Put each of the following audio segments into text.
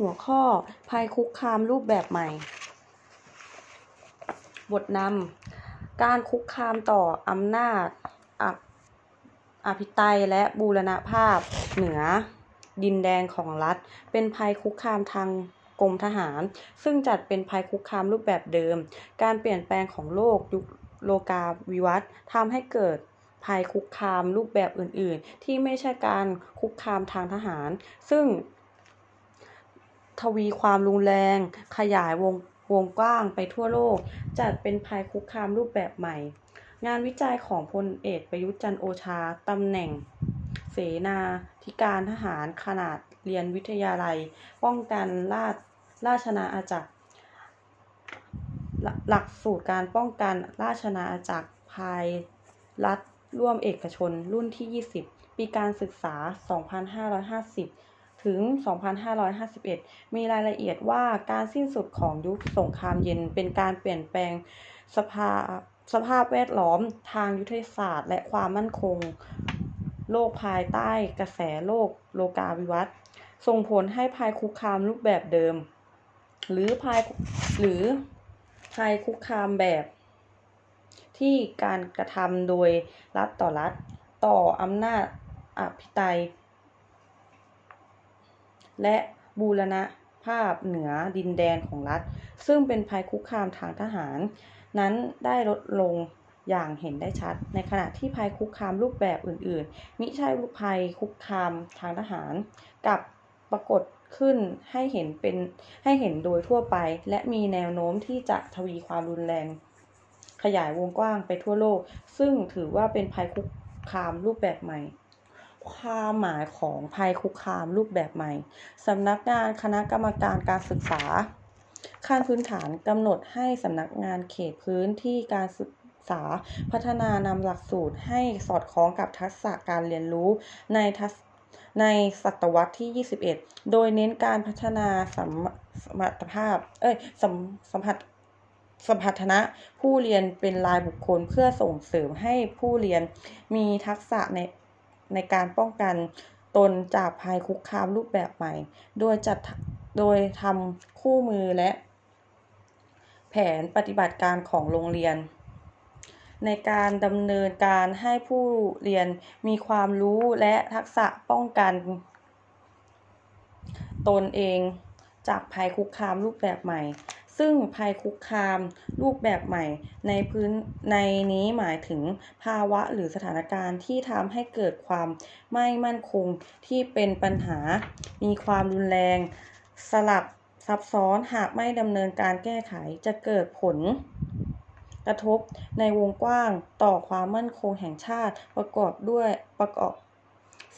หัวข้อภัยคุกคามรูปแบบใหม่ บทนำการคุกคามต่ออำนาจออภิไตยและบูรณภาพเหนือดินแดนของรัฐ เป็นภัยคุกคามทางกรมทหาร ซึ่งจัดเป็นภัยคุกคามรูปแบบเดิม การเปลี่ยนแปลงของโลกยุคโลกาวิวัตน์ทำให้เกิดภัยคุกคามรูปแบบอื่น ๆ ที่ไม่ใช่การคุกคามทางทหาร ซึ่ง ทวีความรุนแรง ขยายวงวงกว้างไปทั่วโลก จัดเป็นภัยคุกคามรูปแบบใหม่ งานวิจัยของพลเอกประยุทธ์จันโอชาตำแหน่ง เสนาธิการทหารขนาดเรียนวิทยาลัย ป้องกันราชราชนาอาจักร หลักสูตรการป้องกันราชนาอาณาจักรภายรัฐร่วมเอกชนรุ่นที่ 20 ปีการศึกษา 2550 ถึง 2551 มีรายละเอียดว่าการสิ้นสุดของยุคสงครามเย็นเป็นการเปลี่ยนแปลงสภาสภาพแวดล้อมทางยุทธศาสตร์ และความมั่นคง โลกภายใต้กระแสโลกโลกาวิวัตน์ส่งผลให้ภัยคุกคามรูปแบบเดิม หรือภัยหรือภัยคุกคามแบบ ที่การกระทำโดยรัฐต่อรัฐ ต่ออำนาจอภิไตย และบูรณะภาพเหนือดินแดนของรัฐ ซึ่งเป็นภัยคุกคามทางทหาร นั้นได้ลดลงอย่างเห็นได้ชัด ในขณะที่ภัยคุกคามรูปแบบอื่น ๆ มิใช่ภัยคุกคามทางทหาร กับปรากฏขึ้นให้เห็นเป็นให้เห็นโดยทั่วไป และมีแนวโน้มที่จะทวีความรุนแรง ขยายวงกว้างไปทั่วโลก ซึ่งถือว่าเป็นภัยคุกคามรูปแบบใหม่ ความหมายของภัยคุกคามรูปแบบใหม่สำนักงานคณะกรรมการการศึกษา ขั้นพื้นฐานกำหนดให้สำนักงานเขตพื้นที่การศึกษาพัฒนานำหลักสูตรให้สอดคล้องกับทักษะการเรียนรู้ในทัศในศตวรรษที่ 21 โดยเน้นการพัฒนาสมสมรรถภาพ เอ้ยสมสัมผัสสัมพัฒนะผู้เรียนเป็นรายบุคคลเพื่อส่งเสริมให้ผู้เรียนมีทักษะใน ในการป้องกันตนจากภัยคุกคามรูปแบบใหม่ โดยจัดโดยทำคู่มือและ แผนปฏิบัติการของโรงเรียน ในการดำเนินการให้ผู้เรียนมีความรู้และทักษะป้องกัน ตนเองจากภัยคุกคามรูปแบบใหม่ ซึ่งภัยคุกคามรูปแบบใหม่ในพื้นในนี้หมายถึงภาวะหรือสถานการณ์ที่ทำให้เกิดความไม่มั่นคงที่เป็นปัญหา มีความรุนแรง สลับซับซ้อนหากไม่ดำเนินการแก้ไขจะเกิดผลกระทบในวงกว้างต่อความมั่นคงแห่งชาติประกอบด้วยประกอบ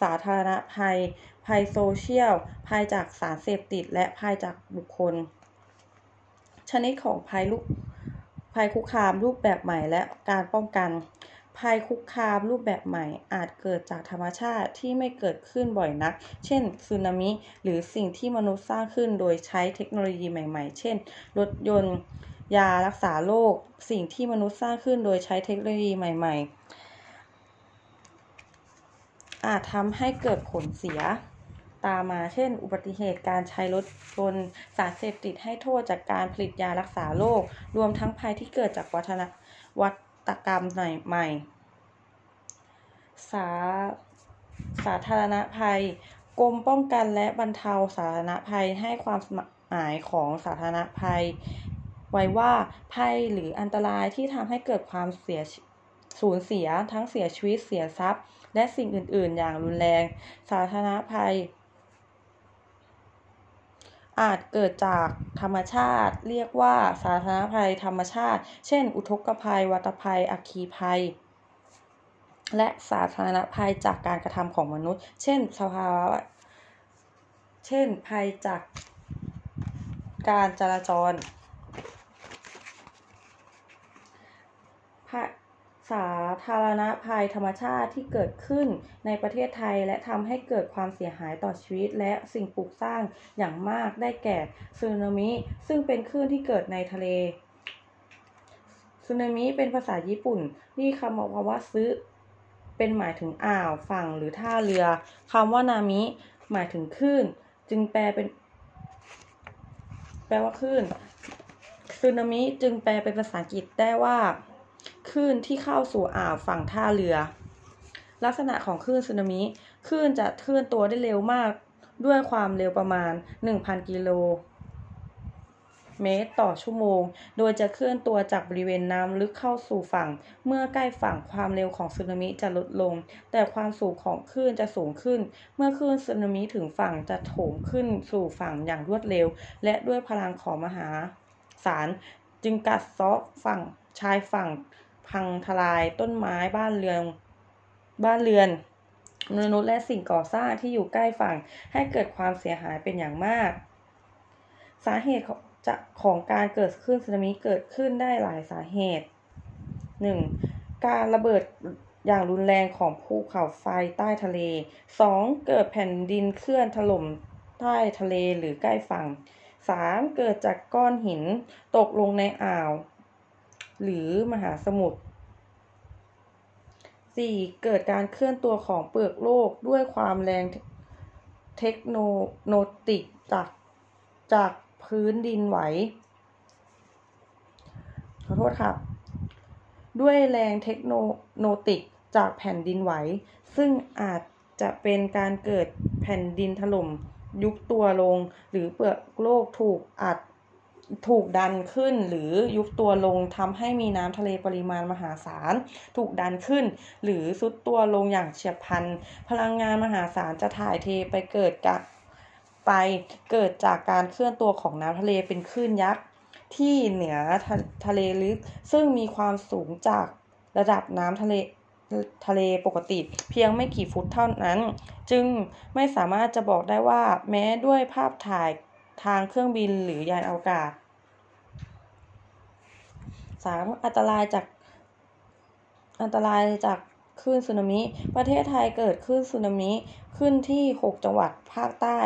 สาธารณภัย ภัยโซเชียล ภัยจากสารเสพติด และภัยจากบุคคล ชนิดของภัยรูปภัยคุกคามรูปแบบใหม่และการป้องกัน ภัยคุกคามรูปแบบใหม่ อาจเกิดจากธรรมชาติที่ไม่เกิดขึ้นบ่อยนัก เช่นสึนามิ หรือสิ่งที่มนุษย์สร้างขึ้นโดยใช้เทคโนโลยีใหม่ ๆ เช่น รถยนต์ ยารักษาโรค สิ่งที่มนุษย์สร้างขึ้นโดยใช้เทคโนโลยีใหม่ ๆ อาจทำให้เกิดผลเสีย ตามมา เช่น อุบัติเหตุการใช้รถยนต์สารเสพติดให้โทษจากการผลิตยารักษาโรครวมทั้งภัยที่เกิดจากวัฒนวัตกรรมใหม่สาสาธารณภัย กรมป้องกันและบรรเทาสาธารณภัยให้ความหมายของสาธารณภัย ไว้ว่าภัยหรืออันตรายที่ทำให้เกิดความเสียสูญเสียทั้งเสียชีวิตเสียทรัพย์ และสิ่งอื่น ๆ อย่างรุนแรง สาธารณภัย อาจเกิดจากธรรมชาติ เรียกว่าสาธารณภัยธรรมชาติ เช่น อุทกภัย วัตภัย อัคคีภัย และสาธารณภัยจากการกระทำของมนุษย์ เช่น สภาวะ เช่น ภัยจากการจราจร สาธารณภัยธรรมชาติที่เกิดขึ้นในประเทศไทย และทำให้เกิดความเสียหายต่อชีวิต และสิ่งปลูกสร้างอย่างมากได้แก่สึนามิ ซึ่งเป็นคลื่นที่เกิดในทะเลสึนามิเป็นภาษาญี่ปุ่นที่คำว่าซึเป็นหมายถึงอ่าวฝั่งหรือท่าเรือคำว่านามิ หมายถึงคลื่น จึงแปลเป็น แปลว่าคลื่นสึนามิจึงแปลเป็นภาษาอังกฤษได้ว่า คลื่นที่เข้าสู่อ่าวฝั่งท่าเรือ ลักษณะของคลื่นสึนามิคลื่นจะเคลื่อนตัวได้เร็วมากด้วยความเร็วประมาณ 1,000 กิโลเมตรต่อชั่วโมง โดยจะเคลื่อนตัวจากบริเวณน้ำลึกเข้าสู่ฝั่ง เมื่อใกล้ฝั่งความเร็วของสึนามิจะลดลง แต่ความสูงของคลื่นจะสูงขึ้น เมื่อคลื่นสึนามิถึงฝั่งจะโถมขึ้นสู่ฝั่งอย่างรวดเร็ว และด้วยพลังของมหาศาลจึงกัดเซาะฝั่งชายฝั่ง พังทลายต้นไม้บ้านเรือน บ้านเรือน มนุษย์และสิ่งก่อสร้างที่อยู่ใกล้ฝั่งให้เกิดความเสียหายเป็นอย่างมาก สาเหตุของจะของการเกิดขึ้นสึนามิเกิดขึ้นได้หลายสาเหตุ 1. การระเบิดอย่างรุนแรงของภูเขาไฟใต้ทะเล 2. เกิดแผ่นดินเคลื่อนถล่มใต้ทะเลหรือใกล้ฝั่ง 3. เกิดจากก้อนหินตกลงในอ่าว หรือมหาสมุทร 4. เกิดการเคลื่อนตัวของเปลือกโลกด้วยความแรงเทคโนโนติกจากจากพื้นดินไหว ขอโทษครับ ด้วยแรงเทคโนโนติกจากแผ่นดินไหว ซึ่งอาจจะเป็นการเกิดแผ่นดินถล่มยุบตัวลง หรือเปลือกโลกถูกอัด ถูกดันขึ้นหรือยุบตัวลงทำให้มีน้ำทะเลปริมาณมหาศาล ถูกดันขึ้น หรือซุดตัวลงอย่างเฉียบพลัน พลังงานมหาศาลจะถ่ายเทไปเกิดกับไปเกิดจากการเคลื่อนตัวของน้ำทะเลเป็นคลื่นยักษ์ที่เหนือทะทะเลลึก ซึ่งมีความสูงจากระดับน้ำทะเลทะเลปกติเพียงไม่กี่ฟุตเท่านั้น จึงไม่สามารถจะบอกได้ว่าแม้ด้วยภาพถ่ายทางเครื่องบินหรือยานอวกาศ 3. อันตรายจากอันตรายจากคลื่นสึนามิ ประเทศไทยเกิดคลื่นสึนามิขึ้นที่ 6 จังหวัดภาคใต้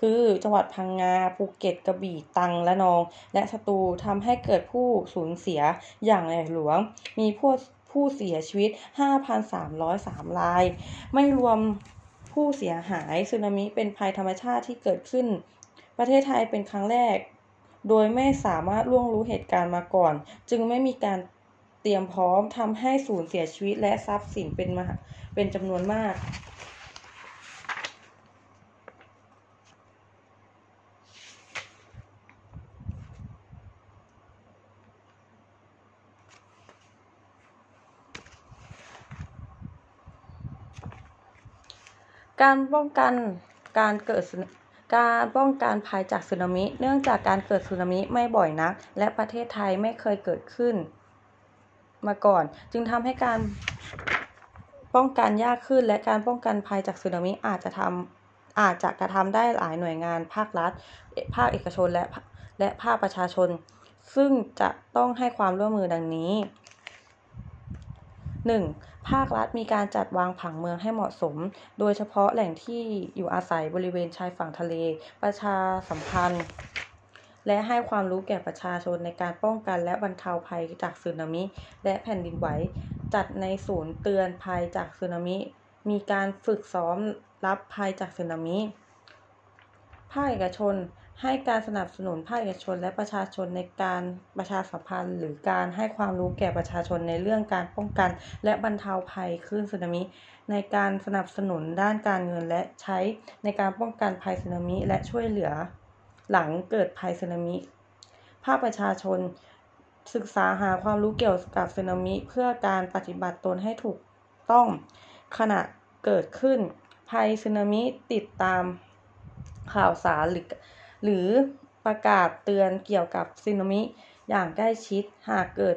คือจังหวัดพังงา ภูเก็ต กระบี่ ตรัง และนอง และสตูลทำให้เกิดผู้สูญเสียอย่างใหญ่หลวง มีผู้ผู้เสียชีวิต 5,303 ราย ไม่รวมผู้เสียหายสึนามิเป็นภัยธรรมชาติที่เกิดขึ้น ประเทศไทยเป็นครั้งแรก โดยไม่สามารถล่วงรู้เหตุการณ์มาก่อน จึงไม่มีการเตรียมพร้อมทำให้สูญเสียชีวิตและทรัพย์สินเป็นมาเป็นจำนวนมากการป้องกันการเกิด การป้องกันภัยจากสึนามิ เนื่องจากการเกิดสึนามิไม่บ่อยนัก และประเทศไทยไม่เคยเกิดขึ้น มาก่อน จึงทำให้การป้องกันยากขึ้น และการป้องกันภัยจากสึนามิอาจจะทำอาจจะกระทำได้หลายหน่วยงานภาครัฐ ภาคเอกชนและและภาคประชาชน ซึ่งจะต้องให้ความร่วมมือดังนี้ 1. ภาครัฐมีการจัดวางผังเมืองให้เหมาะสม โดยเฉพาะแหล่งที่อยู่อาศัยบริเวณชายฝั่งทะเล ประชาสัมพันธ์ และให้ความรู้แก่ประชาชนในการป้องกันและบรรเทาภัยจากสึนามิ และแผ่นดินไหว จัดในศูนย์เตือนภัยจากสึนามิ มีการฝึกซ้อมรับภัยจากสึนามิ ภาคเอกชน ให้การสนับสนุนภาคเอกชนและประชาชนในการประชาสัมพันธ์ หรือการให้ความรู้แก่ประชาชนในเรื่องการป้องกัน และบรรเทาภัยคลื่นสึนามิ ในการสนับสนุนด้านการเงินและใช้ในการป้องกันภัยสึนามิ และช่วยเหลือ หลังเกิดภัยสึนามิ ภาคประชาชนศึกษาหาความรู้เกี่ยวกับสึนามิ เพื่อการปฏิบัติตนให้ถูกต้องขณะเกิดขึ้น ภัยสึนามิติดตามข่าวสารหรือ หรือประกาศเตือนเกี่ยวกับสึนามิอย่างใกล้ชิดหากเกิด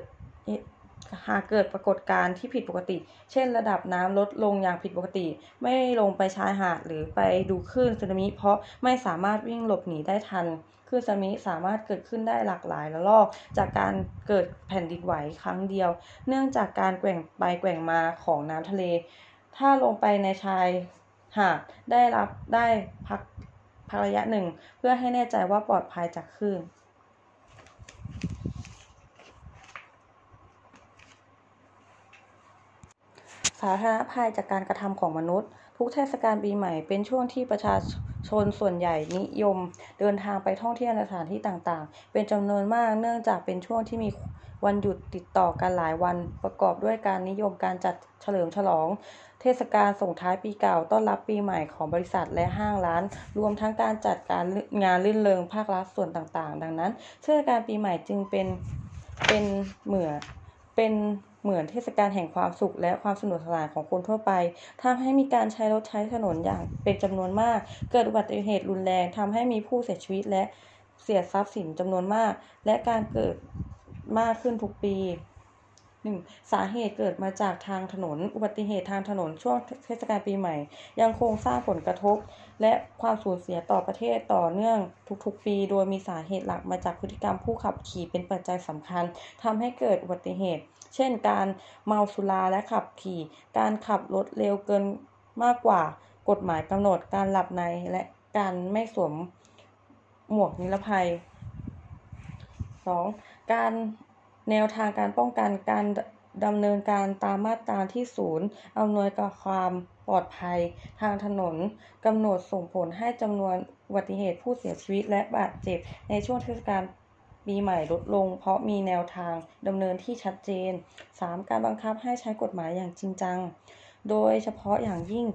หากเกิดปรากฏการณ์ที่ผิดปกติ เช่น ระดับน้ำลดลงอย่างผิดปกติ ไม่ลงไปชายหาดหรือไปดูคลื่นสึนามิ เพราะไม่สามารถวิ่งหลบหนีได้ทัน คลื่นสึนามิสามารถเกิดขึ้นได้หลากหลายระลอก จากการเกิดแผ่นดินไหวครั้งเดียว เนื่องจากการแกว่งไปแกว่งมาของน้ำทะเล ถ้าลงไปในชายหาดได้รับได้พัก พักระยะหนึ่ง เพื่อให้แน่ใจว่าปลอดภัยจากคลื่นสาธารณภัยจากการกระทำของมนุษย์ ทุกเทศกาลปีใหม่เป็นช่วงที่ประชาชนส่วนใหญ่นิยม เดินทางไปท่องเที่ยวในสถานที่ต่างๆ เป็นจำนวนมากเนื่องจากเป็นช่วงที่มี วันหยุดติดต่อกันหลายวันประกอบด้วยการนิยมการจัดเฉลิมฉลอง เทศกาลส่งท้ายปีเก่าต้อนรับปีใหม่ของบริษัทและห้างร้าน รวมทั้งการจัดการงานลื่นเริงภาครัฐส่วนต่างๆ ดังนั้นเทศกาลปีใหม่จึงเป็นเป็นเหมือนเป็นเหมือนเทศกาลแห่งความสุขและความสนุกสนานของคนทั่วไปทำให้มีการใช้รถใช้ถนนอย่างเป็นจำนวนมาก เกิดอุบัติเหตุรุนแรงทำให้มีผู้เสียชีวิตและเสียทรัพย์สินจำนวนมาก และการเกิด มากขึ้นทุกปี 1. สาเหตุเกิดมาจากทางถนน อุบัติเหตุทางถนนช่วงเทศกาลปีใหม่ ยังคงสร้างผลกระทบ และความสูญเสียต่อประเทศต่อเนื่องทุกๆ ปี โดยมีสาเหตุหลักมาจากพฤติกรรมผู้ขับขี่เป็นปัจจัยสำคัญทำให้เกิดอุบัติเหตุ เช่น การเมาสุราและขับขี่ การขับรถเร็วเกินมากกว่ากฎหมายกำหนด การหลับในและการไม่สวมหมวกนิรภัย 2. การแนวทางการป้องกันการดำเนินการตามมาตราที่ศูนย์อำนวยความปลอดภัยทางถนนกำหนดส่งผลให้จำนวนอุบัติเหตุผู้เสียชีวิตและบาดเจ็บ ในช่วงเทศกาลปีใหม่ลดลง เพราะมีแนวทางดำเนินที่ชัดเจน 3. การบังคับให้ใช้กฎหมายอย่างจริงจัง โดยเฉพาะอย่างยิ่ง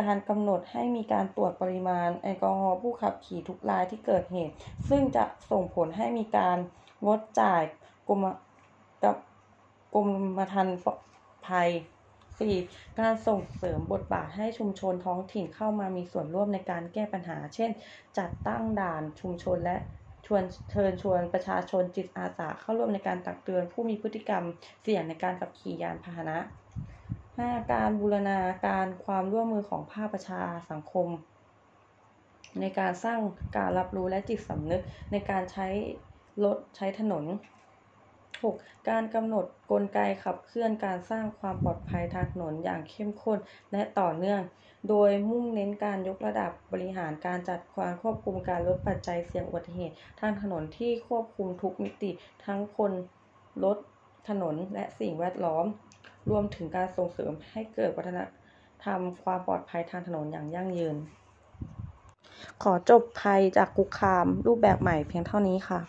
การกำหนดให้มีการตรวจปริมาณแอลกอฮอล์ผู้ขับขี่ทุกรายที่เกิดเหตุ ซึ่งจะส่งผลให้มีการงดจ่ายกรมกับกรมธรรม์ภัย 4. การส่งเสริมบทบาทให้ชุมชนท้องถิ่นเข้ามามีส่วนร่วมในการแก้ปัญหา เช่น จัดตั้งด่านชุมชนและชวนเชิญชวนประชาชนจิตอาสาเข้าร่วมในการตักเตือนผู้มีพฤติกรรมเสี่ยงในการขับขี่ยานพาหนะ 5. การบูรณาการความร่วมมือของภาคประชาสังคม ในการสร้างการรับรู้และจิตสำนึกในการใช้รถใช้ถนน 6. การกำหนดกลไกขับเคลื่อนการสร้างความปลอดภัยทางถนนอย่างเข้มข้นและต่อเนื่อง โดยมุ่งเน้นการยกระดับบริหารการจัดการควบคุมการลดปัจจัยเสี่ยงอุบัติเหตุ ทางถนนที่ควบคุมทุกมิติทั้งคนรถถนนและสิ่งแวดล้อม รวมถึงการส่งเสริมให้เกิดวัฒนธรรมความปลอดภัยทางถนนอย่างยั่งยืน ขอจบภัยจากคุกคามรูปแบบใหม่เพียงเท่านี้ค่ะ